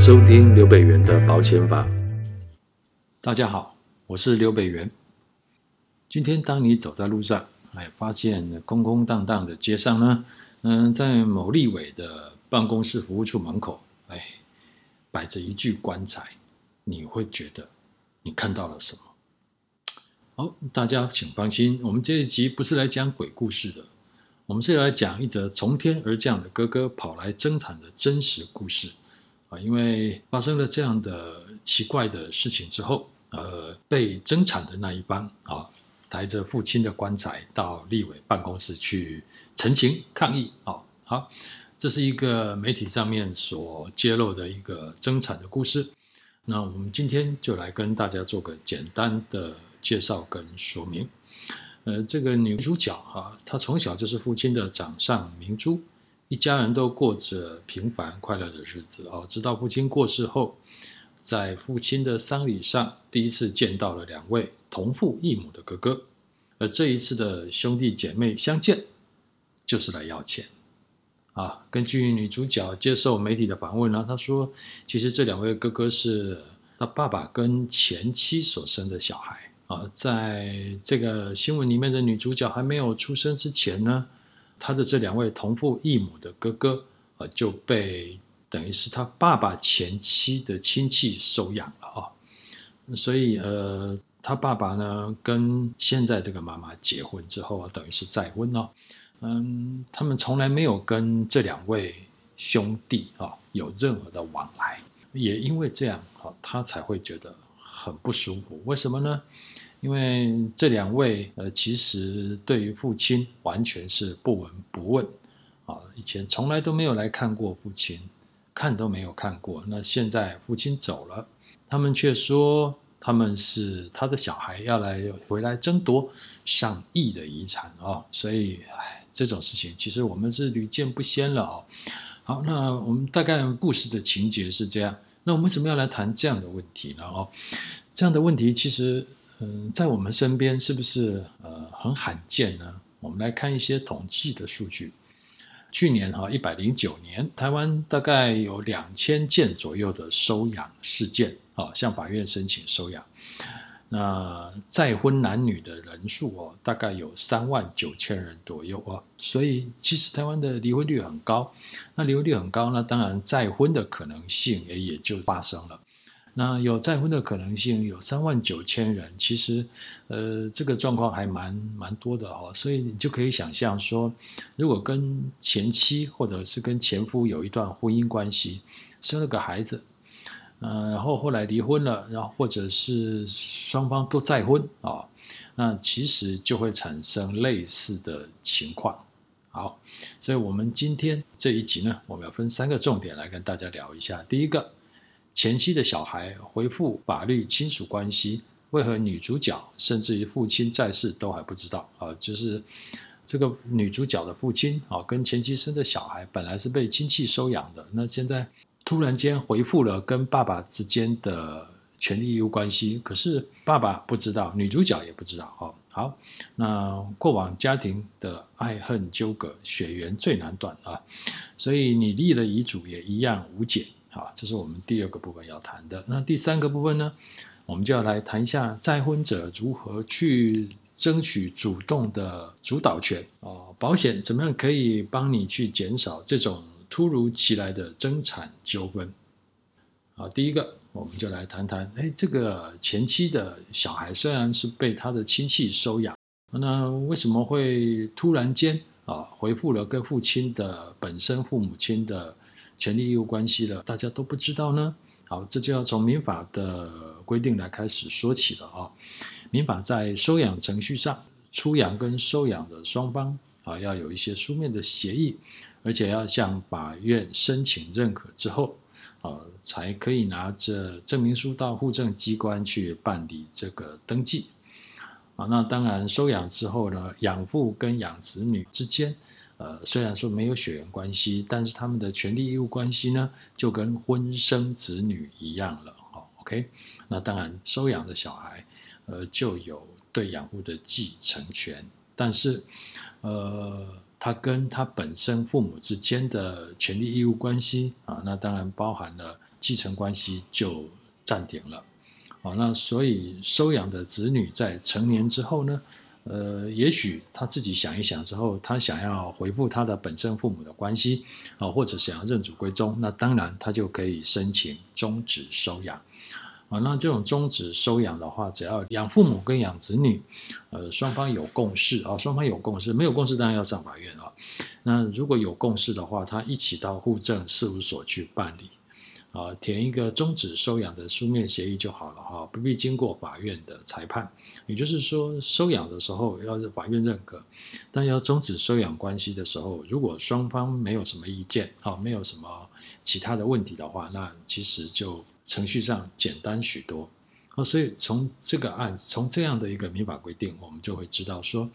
收听刘北元的保险法。大家好，我是刘北元。今天当你走在路上，哎，发现空空荡荡的街上呢，嗯，在某立委的办公室服务处门口，哎，摆着一具棺材，你会觉得你看到了什么？好，大家请放心，我们这一集不是来讲鬼故事的。我们是要来讲一则从天而降的哥哥跑来争产的真实故事啊！因为发生了这样的奇怪的事情之后，呃，被争产的那一方啊，抬着父亲的棺材到立委办公室去陈情抗议啊！好，这是一个媒体上面所揭露的一个争产的故事。那我们今天就来跟大家做个简单的介绍跟说明。呃，这个女主角哈，她从小就是父亲的掌上明珠，一家人都过着平凡快乐的日子哦。直到父亲过世后，在父亲的丧礼上，第一次见到了两位同父异母的哥哥，而这一次的兄弟姐妹相见，就是来要钱啊。根据女主角接受媒体的访问呢，她说，其实这两位哥哥是她爸爸跟前妻所生的小孩。啊，在这个新闻里面的女主角还没有出生之前呢，他的这两位同父异母的哥哥，呃，就被等于是他爸爸前妻的亲戚收养了啊。所以，呃，他爸爸呢跟现在这个妈妈结婚之后，等于是再婚了。嗯，他们从来没有跟这两位兄弟啊有任何的往来，也因为这样，啊，他才会觉得很不舒服。为什么呢？因为这两位呃，其实对于父亲完全是不闻不问啊，以前从来都没有来看过父亲，看都没有看过。那现在父亲走了，他们却说他们是他的小孩，要来回来争夺上亿的遗产啊！所以，哎，这种事情其实我们是屡见不鲜了啊。好，那我们大概故事的情节是这样。那我们为什么要来谈这样的问题呢？哦，这样的问题其实。嗯，在我们身边是不是呃很罕见呢？我们来看一些统计的数据。去年哈一百零九年，台湾大概有两千件左右的收养事件啊，向法院申请收养。那再婚男女的人数哦，大概有三万九千人左右啊。所以其实台湾的离婚率很高。那离婚率很高，那当然再婚的可能性也也就发生了。那有再婚的可能性有三万九千人，其实，呃，这个状况还蛮蛮多的哦，所以你就可以想象说，如果跟前妻或者是跟前夫有一段婚姻关系，生了个孩子，呃，然后后来离婚了，然后或者是双方都再婚啊，那其实就会产生类似的情况。好，所以我们今天这一集呢，我们要分三个重点来跟大家聊一下。第一个。前妻的小孩恢复法律亲属关系，为何女主角甚至于父亲在世都还不知道啊？就是这个女主角的父亲啊，跟前妻生的小孩本来是被亲戚收养的，那现在突然间恢复了跟爸爸之间的权利义务关系，可是爸爸不知道，女主角也不知道啊。好，那过往家庭的爱恨纠葛，血缘最难断啊，所以你立了遗嘱也一样无解。好，这是我们第二个部分要谈的。那第三个部分呢，我们就要来谈一下再婚者如何去争取主动的主导权哦。保险怎么样可以帮你去减少这种突如其来的争产纠纷？好，第一个我们就来谈谈，哎，这个前妻的小孩虽然是被他的亲戚收养，那为什么会突然间啊恢复了跟父亲的本身父母亲的？权利义务关系了，大家都不知道呢。好，这就要从民法的规定来开始说起了啊。民法在收养程序上，出养跟收养的双方啊，要有一些书面的协议，而且要向法院申请认可之后，啊，才可以拿着证明书到户政机关去办理这个登记。啊，那当然收养之后呢，养父跟养子女之间。呃，虽然说没有血缘关系，但是他们的权利义务关系呢，就跟婚生子女一样了。哦，OK，那当然收养的小孩，呃，就有对养父的继承权。但是，呃，他跟他本身父母之间的权利义务关系啊，那当然包含了继承关系就暂停了。好，那所以收养的子女在成年之后呢，呃，也许他自己想一想之后，他想要回复他的本身父母的关系啊，或者想要认祖归宗，那当然他就可以申请终止收养。啊，那这种终止收养的话，只要养父母跟养子女，呃，双方有共识啊，双方有共识，没有共识当然要上法院啊。那如果有共识的话，他一起到户政事务所去办理，啊，填一个终止收养的书面协议就好了哈，不必经过法院的裁判。也就是说，收养的时候要是法院认可，但要终止收养关系的时候，如果双方没有什么意见，哈，没有什么其他的问题的话，那其实就。程序上简单许多，哦，所以从这个案，从这样的一个民法规定，我们就会知道说，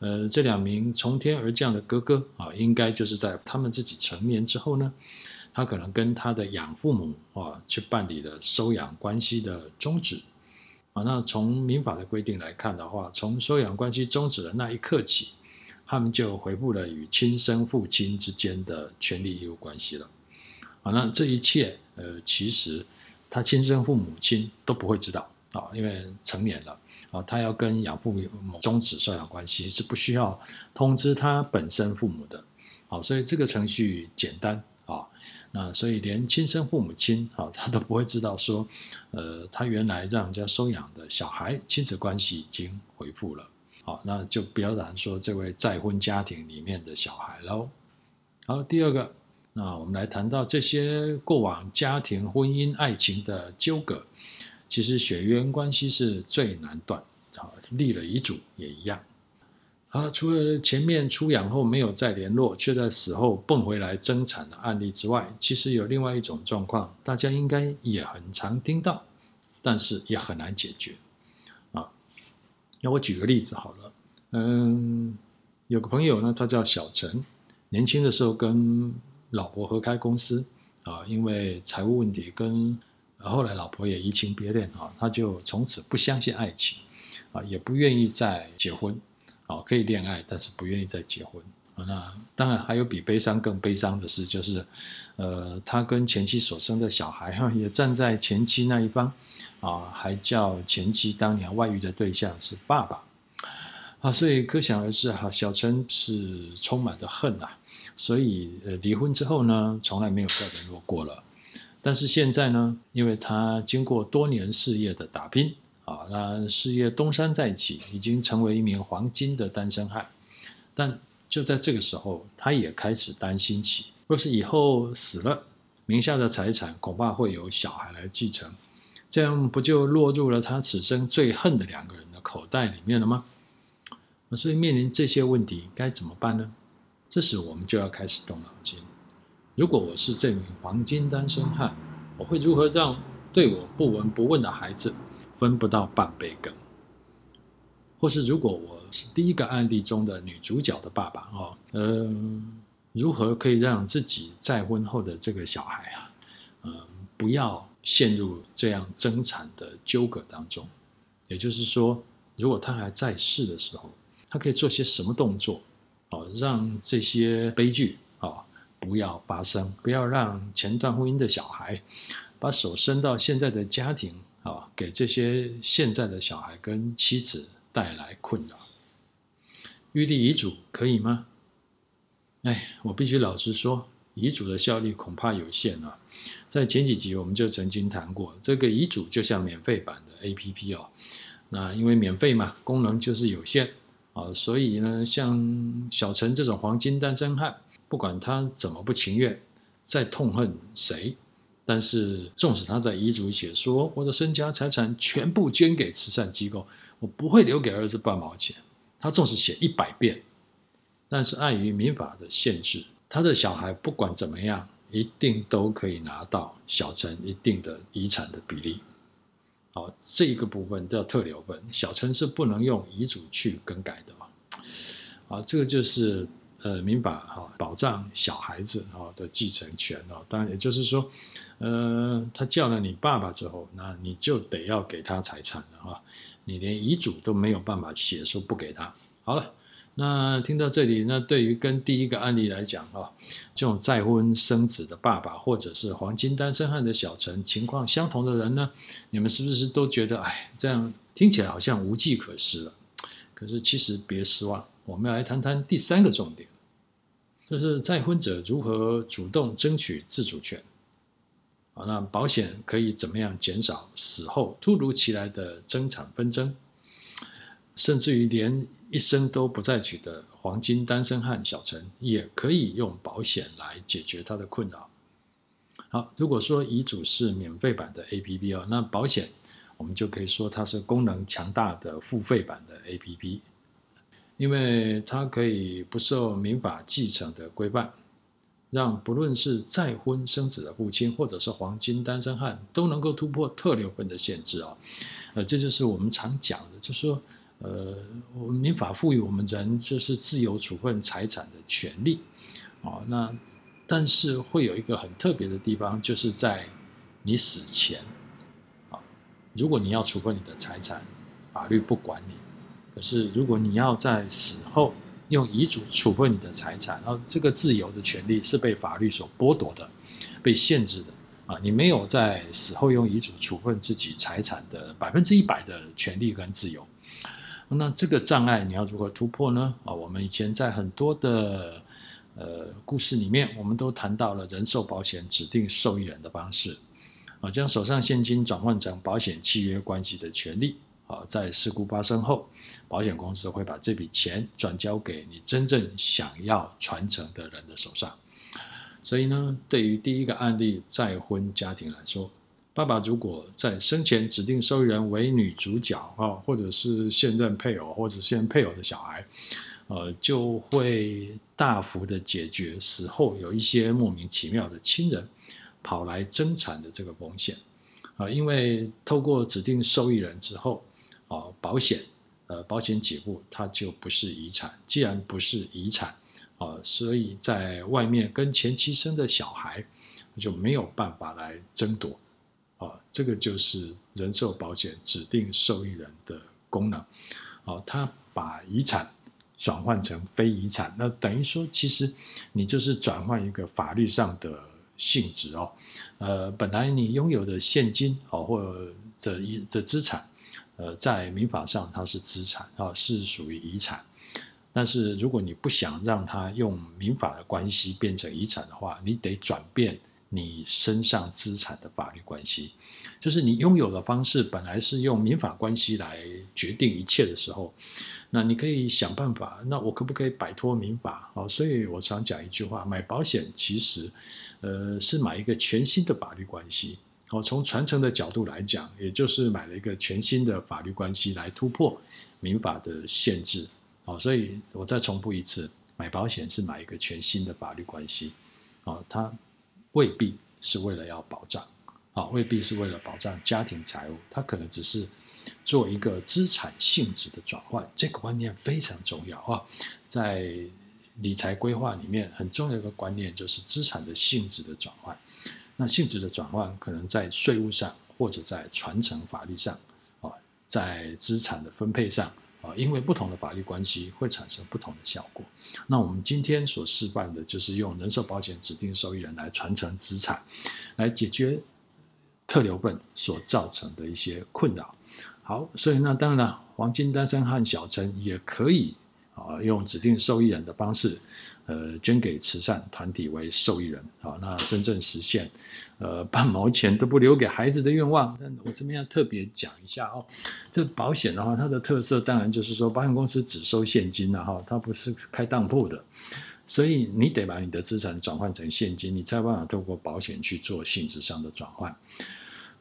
呃，这两名从天而降的哥哥啊，应该就是在他们自己成年之后呢，他可能跟他的养父母啊去办理了收养关系的终止，啊，那从民法的规定来看的话，从收养关系终止的那一刻起，他们就恢复了与亲生父亲之间的权利义务关系了，啊，那这一切，呃，其实。他亲生父母亲都不会知道啊，因为成年了啊，他要跟养父母终止收养关系是不需要通知他本身父母的，好，所以这个程序简单啊，那所以连亲生父母亲啊，他都不会知道说，呃，他原来让人家收养的小孩亲子关系已经恢复了，好，那就不要谈说这位再婚家庭里面的小孩喽。好，第二个。那我们来谈到这些过往家庭、婚姻、爱情的纠葛，其实血缘关系是最难断。啊，立了遗嘱也一样。好，除了前面出养后没有再联络，却在死后蹦回来争产的案例之外，其实有另外一种状况，大家应该也很常听到，但是也很难解决。啊，那我举个例子好了。嗯，有个朋友呢，他叫小陈，年轻的时候跟老婆合开公司啊，因为财务问题跟后来老婆也移情别恋啊，他就从此不相信爱情啊，也不愿意再结婚啊，可以恋爱，但是不愿意再结婚啊。那当然还有比悲伤更悲伤的事，就是呃，他跟前妻所生的小孩哈，也站在前妻那一方啊，还叫前妻当年外遇的对象是爸爸啊，所以可想而知哈，小陈是充满着恨呐。所以，呃，离婚之后呢，从来没有再联络过了。但是现在呢，因为他经过多年事业的打拼，啊，那事业东山再起，已经成为一名黄金的单身汉。但就在这个时候，他也开始担心起，若是以后死了，名下的财产恐怕会由小孩来继承，这样不就落入了他此生最恨的两个人的口袋里面了吗？所以面临这些问题，该怎么办呢？这时我们就要开始动脑筋。如果我是这名黄金单身汉，我会如何让对我不闻不问的孩子分不到半杯羹？或是如果我是第一个案例中的女主角的爸爸哦，嗯、如何可以让自己再婚后的这个小孩啊，嗯、不要陷入这样争产的纠葛当中？也就是说，如果他还在世的时候，他可以做些什么动作？哦，让这些悲剧啊不要发生，不要让前段婚姻的小孩把手伸到现在的家庭啊，给这些现在的小孩跟妻子带来困扰。预立遗嘱可以吗？哎，我必须老实说，遗嘱的效力恐怕有限啊。在前几集我们就曾经谈过，这个遗嘱就像免费版的 APP 哦，那因为免费嘛，功能就是有限。啊，所以呢，像小陈这种黄金单身汉，不管他怎么不情愿，再痛恨谁，但是纵使他在遗嘱写说我的身家财产全部捐给慈善机构，我不会留给儿子半毛钱，他纵使写一百遍，但是碍于民法的限制，他的小孩不管怎么样，一定都可以拿到小陈一定的遗产的比例。好，这一个部分叫特留分，小陈是不能用遗嘱去更改的啊。好，这个就是呃民法哈保障小孩子哈的继承权哦。当然也就是说，呃，他叫了你爸爸之后，那你就得要给他财产了哈。你连遗嘱都没有办法写说不给他。好了，那听到这里，那对于跟第一个案例来讲啊，这种再婚生子的爸爸，或者是黄金单身汉的小陈，情况相同的人呢，你们是不是都觉得，哎，这样听起来好像无计可施了？可是其实别失望，我们要来谈谈第三个重点，就是再婚者如何主动争取自主权。啊，那保险可以怎么样减少死后突如其来的争产纷争？甚至于连一生都不再娶的黄金单身汉小陈，也可以用保险来解决他的困扰。好，如果说遗嘱是免费版的 APP 哦，那保险我们就可以说它是功能强大的付费版的 APP，因为它可以不受民法继承的规范，让不论是再婚生子的父亲，或者是黄金单身汉，都能够突破特留分的限制哦。呃，这就是我们常讲的，就是说。呃，我们民法赋予我们人就是自由处分财产的权利，哦，那但是会有一个很特别的地方，就是在你死前，啊，如果你要处分你的财产，法律不管你；可是如果你要在死后用遗嘱处分你的财产，然后这个自由的权利是被法律所剥夺的、被限制的啊，你没有在死后用遗嘱处分自己财产的百分之一百的权利跟自由。那这个障碍你要如何突破呢？啊，我们以前在很多的呃故事里面，我们都谈到了人寿保险指定受益人的方式，啊，将手上现金转换成保险契约关系的权利，啊，在事故发生后，保险公司会把这笔钱转交给你真正想要传承的人的手上。所以呢，对于第一个案例再婚家庭来说，爸爸如果在生前指定受益人为女主角啊，或者是现任配偶，或者现任配偶的小孩，呃，就会大幅的解决死后有一些莫名其妙的亲人跑来争产的这个风险啊，因为透过指定受益人之后啊，保险呃保险给付它就不是遗产，既然不是遗产啊，所以在外面跟前妻生的小孩就没有办法来争夺。啊，这个就是人寿保险指定受益人的功能。哦，他把遗产转换成非遗产，那等于说，其实你就是转换一个法律上的性质哦。呃，本来你拥有的现金哦，或者一的资产，呃，在民法上它是资产啊，是属于遗产。但是如果你不想让它用民法的关系变成遗产的话，你得转变。你身上资产的法律关系，就是你拥有的方式本来是用民法关系来决定一切的时候，那你可以想办法。那我可不可以摆脱民法？哦，所以我常讲一句话：买保险其实，呃，是买一个全新的法律关系。哦，从传承的角度来讲，也就是买了一个全新的法律关系来突破民法的限制。哦，所以我再重复一次：买保险是买一个全新的法律关系。哦，它。未必是为了要保障，啊，未必是为了保障家庭财务，它可能只是做一个资产性质的转换，这个观念非常重要啊。在理财规划里面，很重要的一个观念就是资产的性质的转换。那性质的转换可能在税务上，或者在传承法律上，啊，在资产的分配上。啊，因为不同的法律关系会产生不同的效果。那我们今天所示范的就是用人寿保险指定受益人来传承资产，来解决特留分所造成的一些困扰。好，所以那当然了，黄金单身汉小陈也可以啊，用指定受益人的方式。呃，捐给慈善团体为受益人，好，那真正实现，呃，半毛钱都不留给孩子的愿望。但我这边要特别讲一下哦，这保险的话，它的特色当然就是说，保险公司只收现金了哈，它不是开当铺的，所以你得把你的资产转换成现金，你才有办法透过保险去做性质上的转换。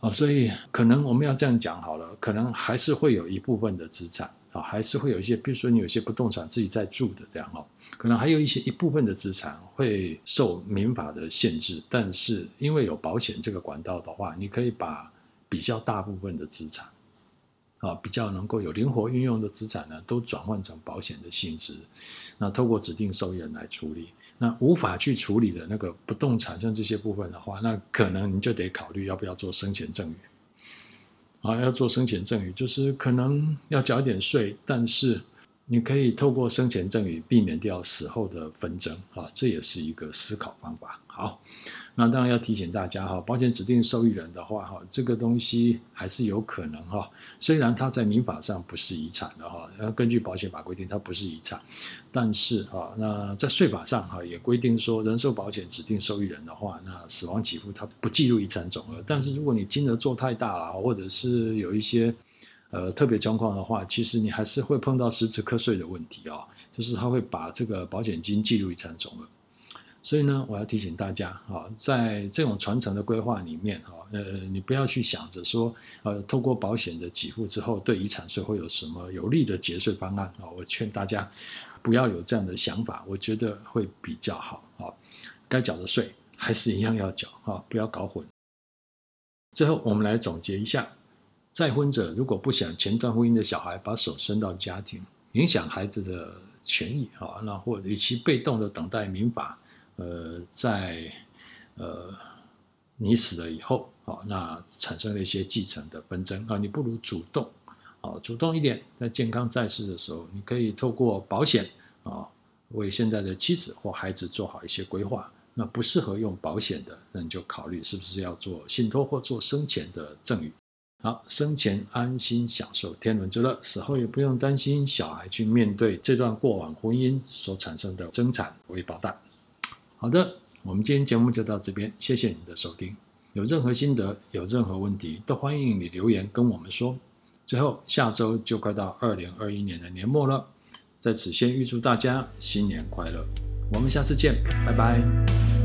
哦，所以可能我们要这样讲好了，可能还是会有一部分的资产啊，还是会有一些，比如说你有些不动产自己在住的这样哦。可能还有一些一部分的资产会受民法的限制，但是因为有保险这个管道的话，你可以把比较大部分的资产，啊，比较能够有灵活运用的资产呢，都转换成保险的性质，那透过指定受益人来处理。那无法去处理的那个不动产像这些部分的话，那可能你就得考虑要不要做生前赠与。啊，要做生前赠与，就是可能要缴一点税，但是。你可以透过生前赠与避免掉死后的纷争啊，这也是一个思考方法。好，那当然要提醒大家哈，保险指定受益人的话哈，这个东西还是有可能哈，虽然它在民法上不是遗产的哈，要根据保险法规定它不是遗产，但是啊，那在税法上哈也规定说，人寿保险指定受益人的话，那死亡给付它不计入遗产总额，但是如果你金额做太大了，或者是有一些。呃，特别状况的话，其实你还是会碰到实质课税的问题、哦，就是他会把这个保险金计入遗产总额。所以呢，我要提醒大家啊，在这种传承的规划里面啊，呃，你不要去想着说，呃，透过保险的给付之后，对遗产税会有什么有利的节税方案啊？我劝大家不要有这样的想法，我觉得会比较好啊。该缴的税还是一样要缴啊，不要搞混。最后，我们来总结一下。再婚者如果不想前段婚姻的小孩把手伸到家庭，影响孩子的权益啊，那或与其被动的等待民法，呃，在呃你死了以后啊，那产生了一些继承的纷争啊，你不如主动啊，主动一点，在健康在世的时候，你可以透过保险啊，为现在的妻子或孩子做好一些规划。那不适合用保险的，那你就考虑是不是要做信托或做生前的赠与。好，生前安心享受天伦之乐，死后也不用担心小孩去面对这段过往婚姻所产生的争产为保单。好的，我们今天节目就到这边，谢谢你的收听。有任何心得，有任何问题，都欢迎你留言跟我们说。最后，下周就快到二零二一年的年末了，在此先预祝大家新年快乐，我们下次见，拜拜。